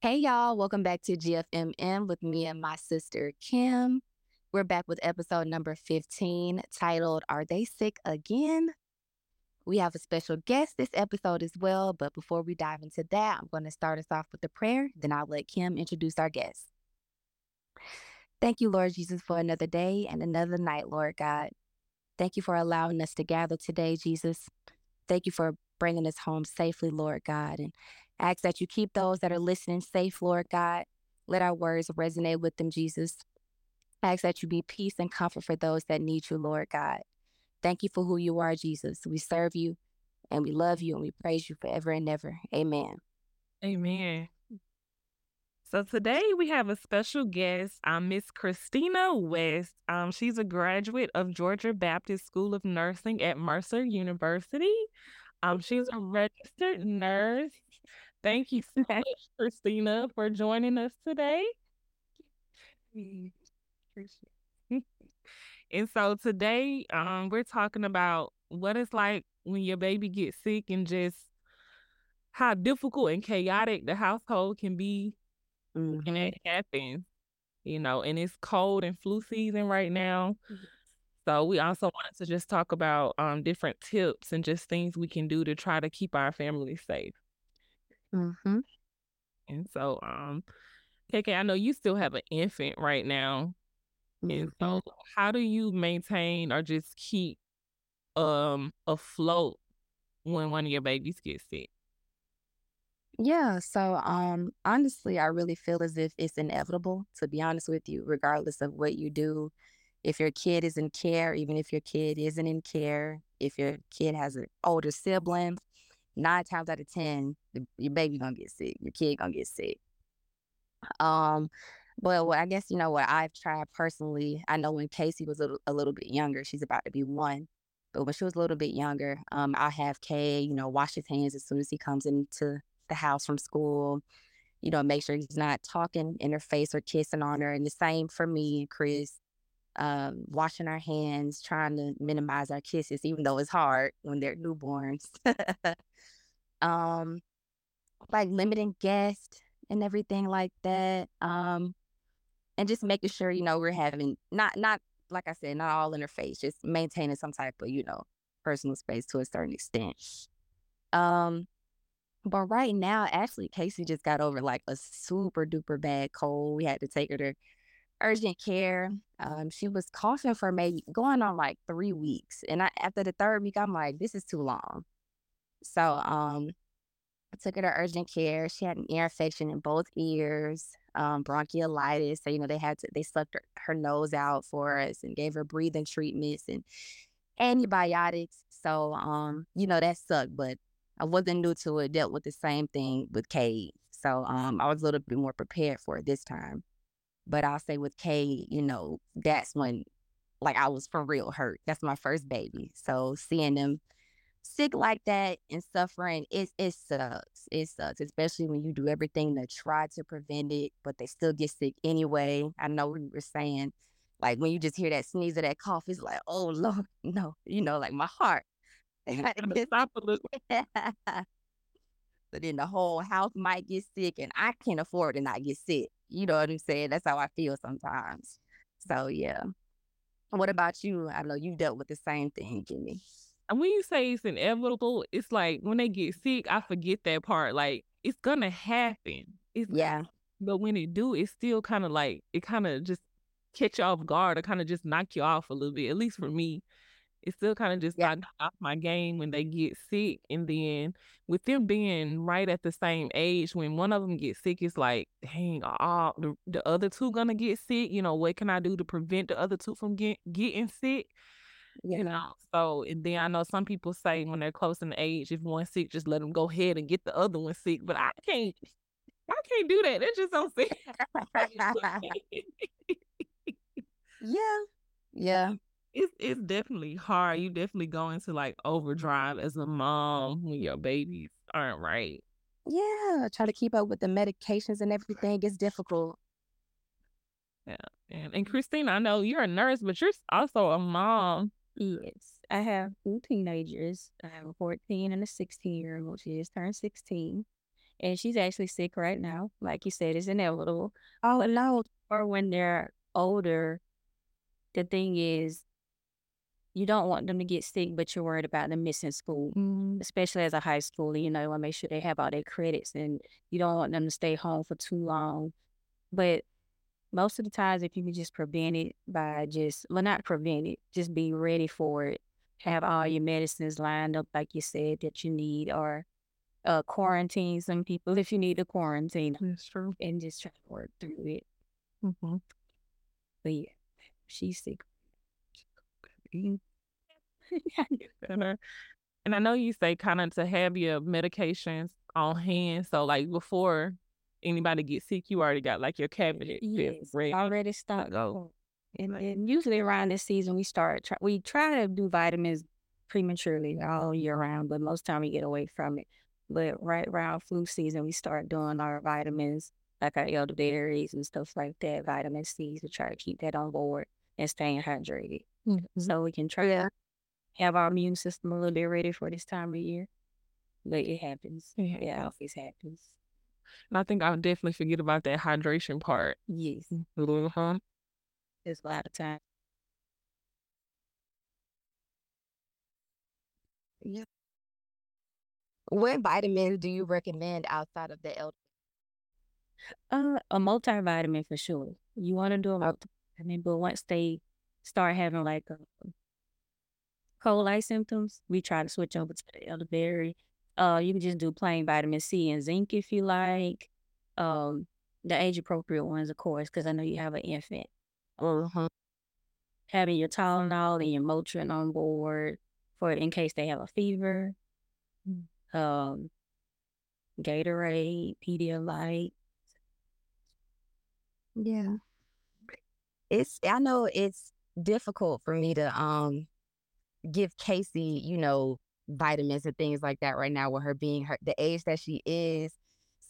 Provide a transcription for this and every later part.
Hey, y'all. Welcome back to GFMM with me and my sister, Kim. We're back with episode number 15 titled, Are They Sick Again? We have a special guest this episode as well. But before we dive into that, I'm going to start us off with a prayer. Then I'll let Kim introduce our guest. Thank you, Lord Jesus, for another day and another night, Lord God. Thank you for allowing us to gather today, Jesus. Thank you for bringing us home safely, Lord God. And ask that you keep those that are listening safe, Lord God. Let our words resonate with them, Jesus. ask that you be peace and comfort for those that need you, Lord God. Thank you for who you are, Jesus. We serve you and we love you and we praise you forever and ever. Amen. Amen. So today we have a special guest, um, Miss Christina West. Um, she's a graduate of Georgia Baptist School of Nursing at Mercer University. Um, she's a registered nurse. Thank you so much, Christina, for joining us today. and so today, um, we're talking about what it's like when your baby gets sick and just how difficult and chaotic the household can be mm-hmm. and it happens, you know, and it's cold and flu season right now. Mm-hmm. So we also wanted to just talk about um different tips and just things we can do to try to keep our family safe. Mm-hmm. And so, um, KK, I know you still have an infant right now. And so how do you maintain or just keep um afloat when one of your babies gets sick? Yeah, so um honestly, I really feel as if it's inevitable to be honest with you, regardless of what you do. If your kid is in care, even if your kid isn't in care, if your kid has an older sibling, nine times out of ten, your baby gonna get sick, your kid gonna get sick. Um, but I guess you know what I've tried personally. I know when Casey was a little, a little bit younger, she's about to be one. But when she was a little bit younger, um, I have Kay, you know, wash his hands as soon as he comes into the house from school. You know, make sure he's not talking in her face or kissing on her. And the same for me and Chris. Um, washing our hands, trying to minimize our kisses, even though it's hard when they're newborns. um, like limiting guests and everything like that. Um, and just making sure you know we're having not not like I said, not all in her face, just maintaining some type of you know personal space to a certain extent. Um, but right now, actually, Casey just got over like a super duper bad cold. We had to take her to urgent care. Um, she was coughing for maybe going on like three weeks. And I, after the third week, I'm like, this is too long. So um, I took her to urgent care. She had an ear infection in both ears, um, bronchiolitis. So, you know, they had to, they sucked her, her nose out for us and gave her breathing treatments and antibiotics. So, um, you know, that sucked, but I wasn't new to it, dealt with the same thing with Kate. So um, I was a little bit more prepared for it this time. But I'll say with Kate, you know, that's when like I was for real hurt. That's my first baby. So seeing them sick like that and suffering, it it sucks. It sucks, especially when you do everything to try to prevent it, but they still get sick anyway. I know we were saying, like when you just hear that sneeze or that cough, it's like, oh Lord, no, you know, like my heart so then the whole house might get sick, and I can't afford to not get sick. You know what I'm saying? That's how I feel sometimes. So yeah. What about you? I know you dealt with the same thing, Jimmy. And when you say it's inevitable, it's like when they get sick, I forget that part. Like it's gonna happen. It's yeah. But when it do, it's still kind of like it kind of just catch you off guard or kind of just knock you off a little bit. At least for me, it still kind of just yeah. knocked off my game when they get sick. And then with them being right at the same age, when one of them gets sick, it's like, dang, all the, the other two gonna get sick. You know, what can I do to prevent the other two from get, getting sick? Yeah. You know, so and then I know some people say when they're close in age, if one's sick, just let them go ahead and get the other one sick. But I can't, I can't do that. That's just so sick. yeah, yeah it's it's definitely hard. You definitely go into like overdrive as a mom when your babies aren't right. Yeah, try to keep up with the medications and everything It's difficult. Yeah, and and Christine, I know you're a nurse, but you're also a mom. Yes, I have two teenagers. I have a 14 and a 16 year old. She just turned 16, and she's actually sick right now. Like you said, it's inevitable. Oh no! Or when they're older, the thing is, you don't want them to get sick, but you're worried about them missing school, Mhm. especially as a high schooler. You know, you want to make sure they have all their credits, and you don't want them to stay home for too long. But most of the times, if you can just prevent it by just, well, not prevent it, just be ready for it. Have all your medicines lined up, like you said, that you need, or uh, quarantine some people if you need to quarantine, That's true. and just try to work through it. Mm-hmm. But yeah, she's sick. And I know you say kind of to have your medications on hand. So like before anybody gets sick, you already got like your cabinet Yes, ready. already stocked. go. And, and usually around this season, we start try, we try to do vitamins prematurely all year round, but most time we get away from it. But right around flu season, we start doing our vitamins, like our elderberries and stuff like that, vitamin C, to try to keep that on board and staying hydrated, so we can try Yeah. to have our immune system a little bit ready for this time of year. But it happens. Yeah. It always happens. And I think I'll definitely forget about that hydration part. Yes, Uh-huh. there's a lot of time. Yep. What vitamins do you recommend outside of the L? Uh, a multivitamin for sure. You want to do a multivitamin, but once they start having like a cold-like symptoms, we try to switch over to the elderberry. Uh, you can just do plain vitamin C and zinc if you like. Um, the age-appropriate ones, of course, because I know you have an infant. Uh-huh. Having your Tylenol and your Motrin on board for in case they have a fever. Um, Gatorade, Pedialyte. Yeah. It's I know it's difficult for me to um give Casey, you know, vitamins and things like that right now with her being her the age that she is.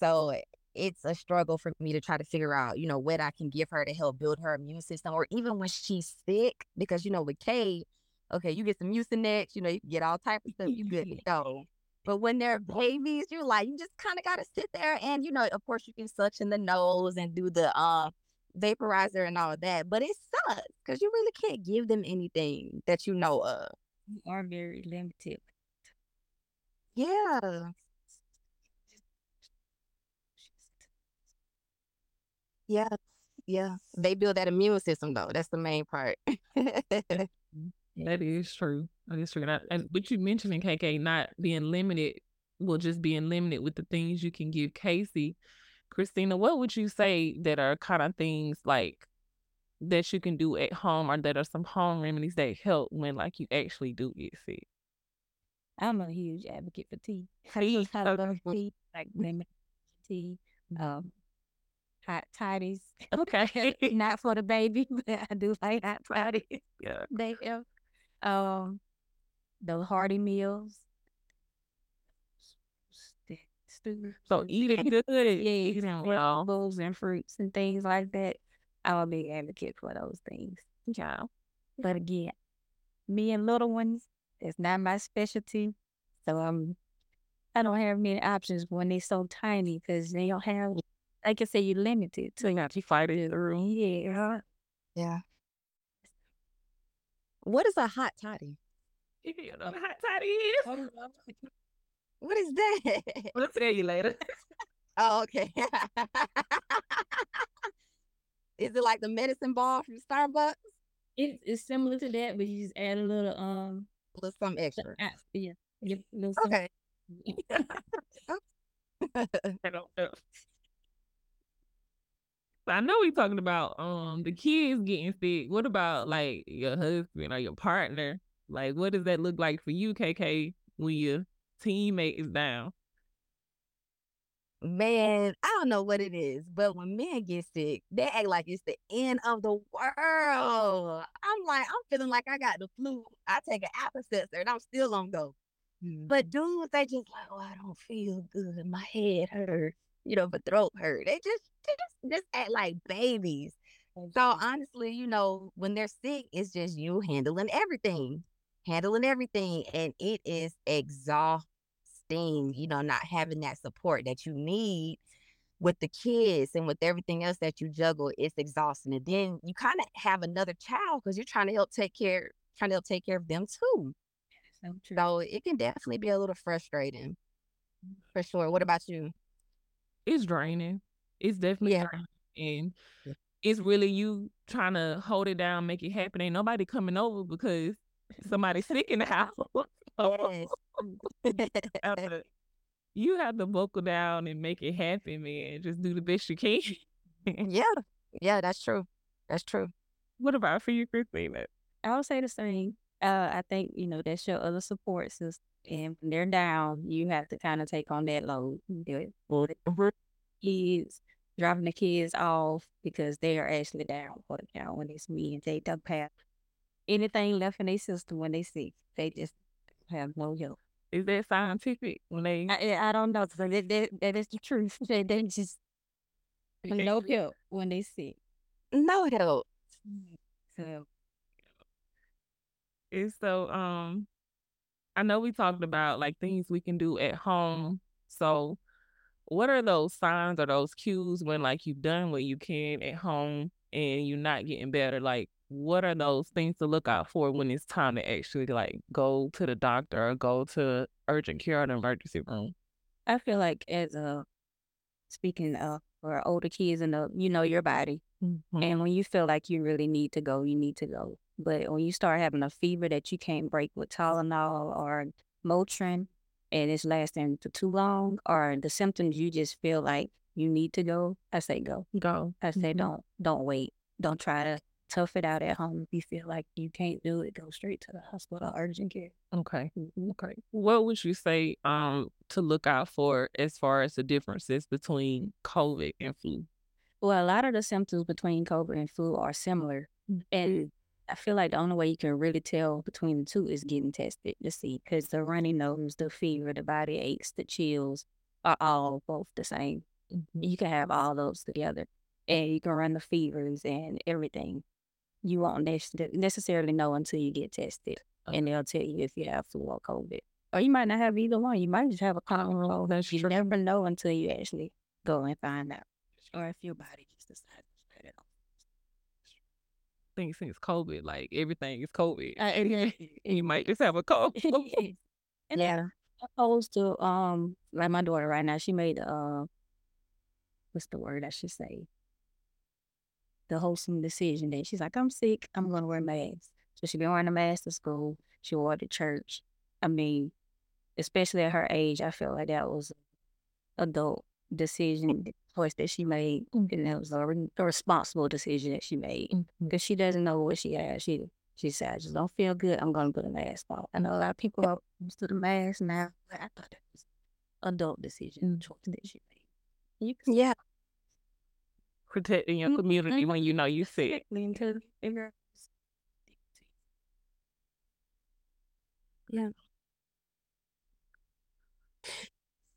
So it's a struggle for me to try to figure out, you know, what I can give her to help build her immune system or even when she's sick. Because, you know, with Kay, okay, you get some Mucinex, you know, you get all type of stuff, you good to go. But when they're babies, you're like, you just kind of got to sit there and, you know, of course you can suction the nose and do the uh, vaporizer and all of that. But it sucks because you really can't give them anything that you know of. You are very limited. Yeah. Yeah. Yeah. They build that immune system though. That's the main part. That is true. That is true. And, I, and but you mentioning KK not being limited, well, just being limited with the things you can give Casey. Christina, what would you say that are kind of things like that you can do at home or that are some home remedies that help when like you actually do get sick? I'm a huge advocate for tea. Tea, I love tea, like lemon tea, um, hot toddies. Okay. Not for the baby, but I do like hot toddies. yeah. They help. Um, those hearty meals. St- stew- So eating good. yeah, Eat it well. vegetables and fruits and things like that. I'm a big advocate for those things. Yeah. But again, me and little ones, it's not my specialty. So um, I don't have many options when they're so tiny because they don't have, like I say, you're limited So to. you got to fight it through. Yeah. yeah. What is a hot toddy? You know what a hot toddy is. What is that? We'll tell you later. oh, okay. is it like the medicine ball from Starbucks? It, it's similar to that, but you just add a little um, With some extra. uh, yeah, yep, Okay. I don't know. I know we talking about um the kids getting sick. What about like your husband or your partner? Like, what does that look like for you, KK, when your teammate is down? Man, I don't know what it is, but when men get sick, they act like it's the end of the world. I'm like, I'm feeling like I got the flu. I take an Alka-Seltzer and I'm still on go. Mm. But dudes, they just like, oh, I don't feel good. My head hurts. You know, my throat hurt. They just, they just, just act like babies. So honestly, you know, when they're sick, it's just you handling everything, handling everything, and it is exhausting. Thing, you know, not having that support that you need with the kids and with everything else that you juggle, it's exhausting. And then you kind of have another child because you're trying to help take care, trying to help take care of them too. So true. So it can definitely be a little frustrating, mm. for sure. What about you? It's draining. It's definitely Yeah. draining. And it's really you trying to hold it down, make it happen. Ain't nobody coming over because somebody's sick in the house. Yes. have you have to buckle down and make it happen, man. Just do the best you can. yeah. Yeah, that's true. That's true. what about for you, Christina? I would say the same. Uh, I think you know that's your other support system, and when they're down, you have to kind of take on that load. Do it for the kids, dropping the kids off because they are actually down for the count when it's me, and they don't have anything left in their system when they sick. They just have no help. Is that scientific when they I, I I don't know. So that, that, that is the truth. They, they just no help when they sick. No help. So It's so um I know we talked about like things we can do at home. So what are those signs or those cues when like you've done what you can at home and you're not getting better? Like what are those things to look out for when it's time to actually like go to the doctor or go to urgent care or the emergency room? I feel like as a speaking of for older kids and the you know your body, Mhm. and when you feel like you really need to go, you need to go. But when you start having a fever that you can't break with Tylenol or Motrin, and it's lasting for too long, or the symptoms you just feel like you need to go, I say go. Go. I say Mhm. don't don't wait. Don't try to tough it out at home. If you feel like you can't do it, go straight to the hospital, urgent care. Okay. Mhm. Okay. What would you say um to look out for as far as the differences between COVID and flu? Well, a lot of the symptoms between COVID and flu are similar. And I feel like the only way you can really tell between the two is getting tested to see because the runny nose, the fever, the body aches, the chills are all both the same. You can have all those together and you can run the fevers and everything. You won't nec- necessarily know until you get tested and they'll tell you if you have flu or COVID. Or you might not have either one. You might just have a common cold. that's You true. never know until you actually go and find out. Or if your body just decides to shut it off. think since COVID, like everything is COVID. And- you might just have a cold. And Yeah. opposed to um like my daughter right now, she made uh what's the word I should say? The wholesome decision that she's like, I'm sick, I'm gonna wear a mask. So she been wearing a mask to school, she wore it to church. I mean, especially at her age, I feel like that was a adult decision choice that she made. And that was a, re- a responsible decision that she made. Mm-hmm. Because she doesn't know what she has. She she said, I just don't feel good. I'm gonna put a mask on. I know a lot of people are used to the mask now, but I thought that was adult decision mm. choice that she made. You can Yeah. Protecting your Mm, community mm. when you know you sick. exactly until they figure out-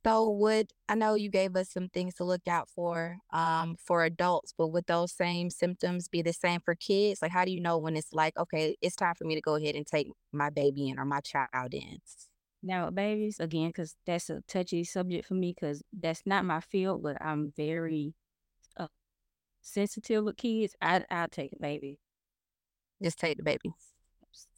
So would I know you gave us some things to look out for um for adults, but would those same symptoms be the same for kids? Like how do you know when it's like, okay, it's time for me to go ahead and take my baby in or my child in? Now, babies, again, because that's a touchy subject for me, because that's not my field, but I'm very sensitive with kids. I I'll take a baby Just take the baby.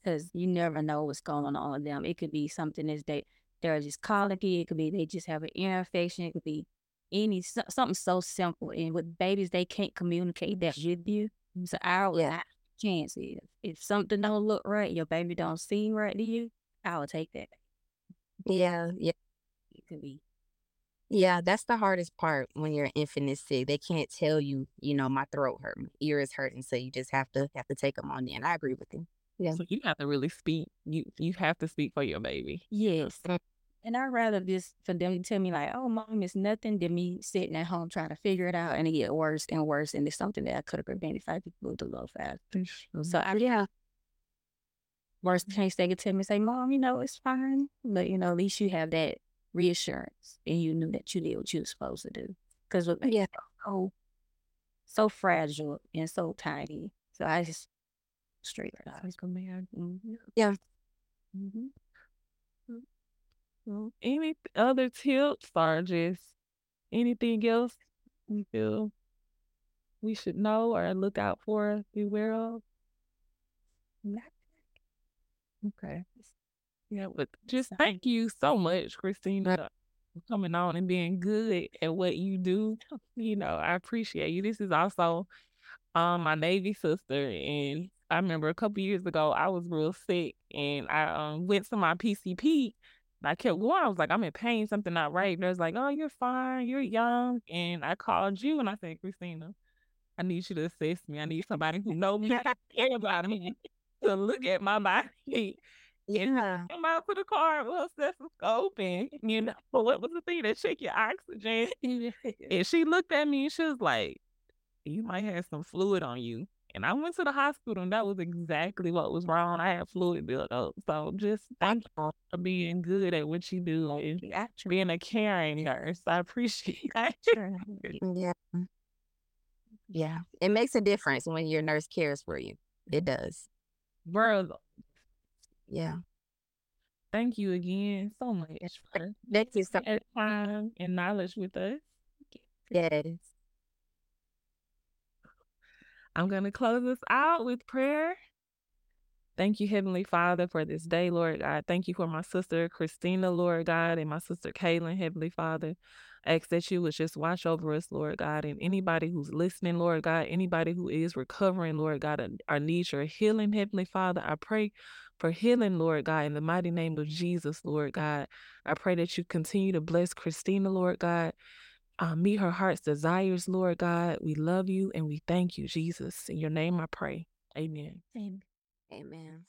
because you never know what's going on with them. It could be something that's they they're just colicky. It could be they just have an ear infection. It could be any something so simple. And with babies, they can't communicate that with you. So would Yeah. chance it. If something don't look right, your baby don't seem right to you, I will take that. Yeah, yeah. It could be Yeah, that's the hardest part when your infant is sick. They can't tell you, you know, my throat hurt, my ear is hurting, so you just have to have to take them on in. I agree with you. Yeah. So you have to really speak. You you have to speak for your baby. Yes. And I'd rather just for them to tell me like, oh mom, it's nothing than me sitting at home trying to figure it out and it get worse and worse and it's something that I could have prevented if I could move a little faster. So I Yeah. worst case they could tell me say, Mom, you know, it's fine. But you know, at least you have that reassurance and you knew that you did what you were supposed to do. Because with Yeah. so so fragile and so tiny. So I just straight out. Like a man. Mhm. Yeah. Mhm. any other tips or just anything else you feel we should know or look out for, beware of? Okay. Yeah, but just thank you so much, Christina, for coming on and being good at what you do. You know, I appreciate you. This is also um my Navy sister, and I remember a couple years ago I was real sick, and I um went to my PCP. And I kept going. I was like, I'm in pain, something not right. And they was like, Oh, you're fine, you're young. And I called you and I said, Christina, I need you to assist me. I need somebody who knows me, care about me, to look at my body. Yeah. Come out to the car with a stethoscope and you know what was the thing that check your oxygen. and she looked at me and she was like, You might have some fluid on you. And I went to the hospital and that was exactly what was wrong. I had fluid buildup. So just thank you for being good at what you do and being a caring nurse. I appreciate that. Yeah. Yeah. It makes a difference when your nurse cares for you. It does. Bro, Yeah. thank you again so much for Thank you so that time and knowledge with us. Yes. I'm going to close us out with prayer. Thank you, Heavenly Father, for this day, Lord God. Thank you for my sister Christina, Lord God, and my sister Kaylen, Heavenly Father. I ask that you would just watch over us, Lord God, and anybody who's listening, Lord God, anybody who is recovering, Lord God, our needs your healing, Heavenly Father. I pray for healing, Lord God, in the mighty name of Jesus, Lord God. I pray that you continue to bless Christina, Lord God. Uh, meet her heart's desires, Lord God. We love you and we thank you, Jesus. In your name I pray. Amen. Amen. Amen.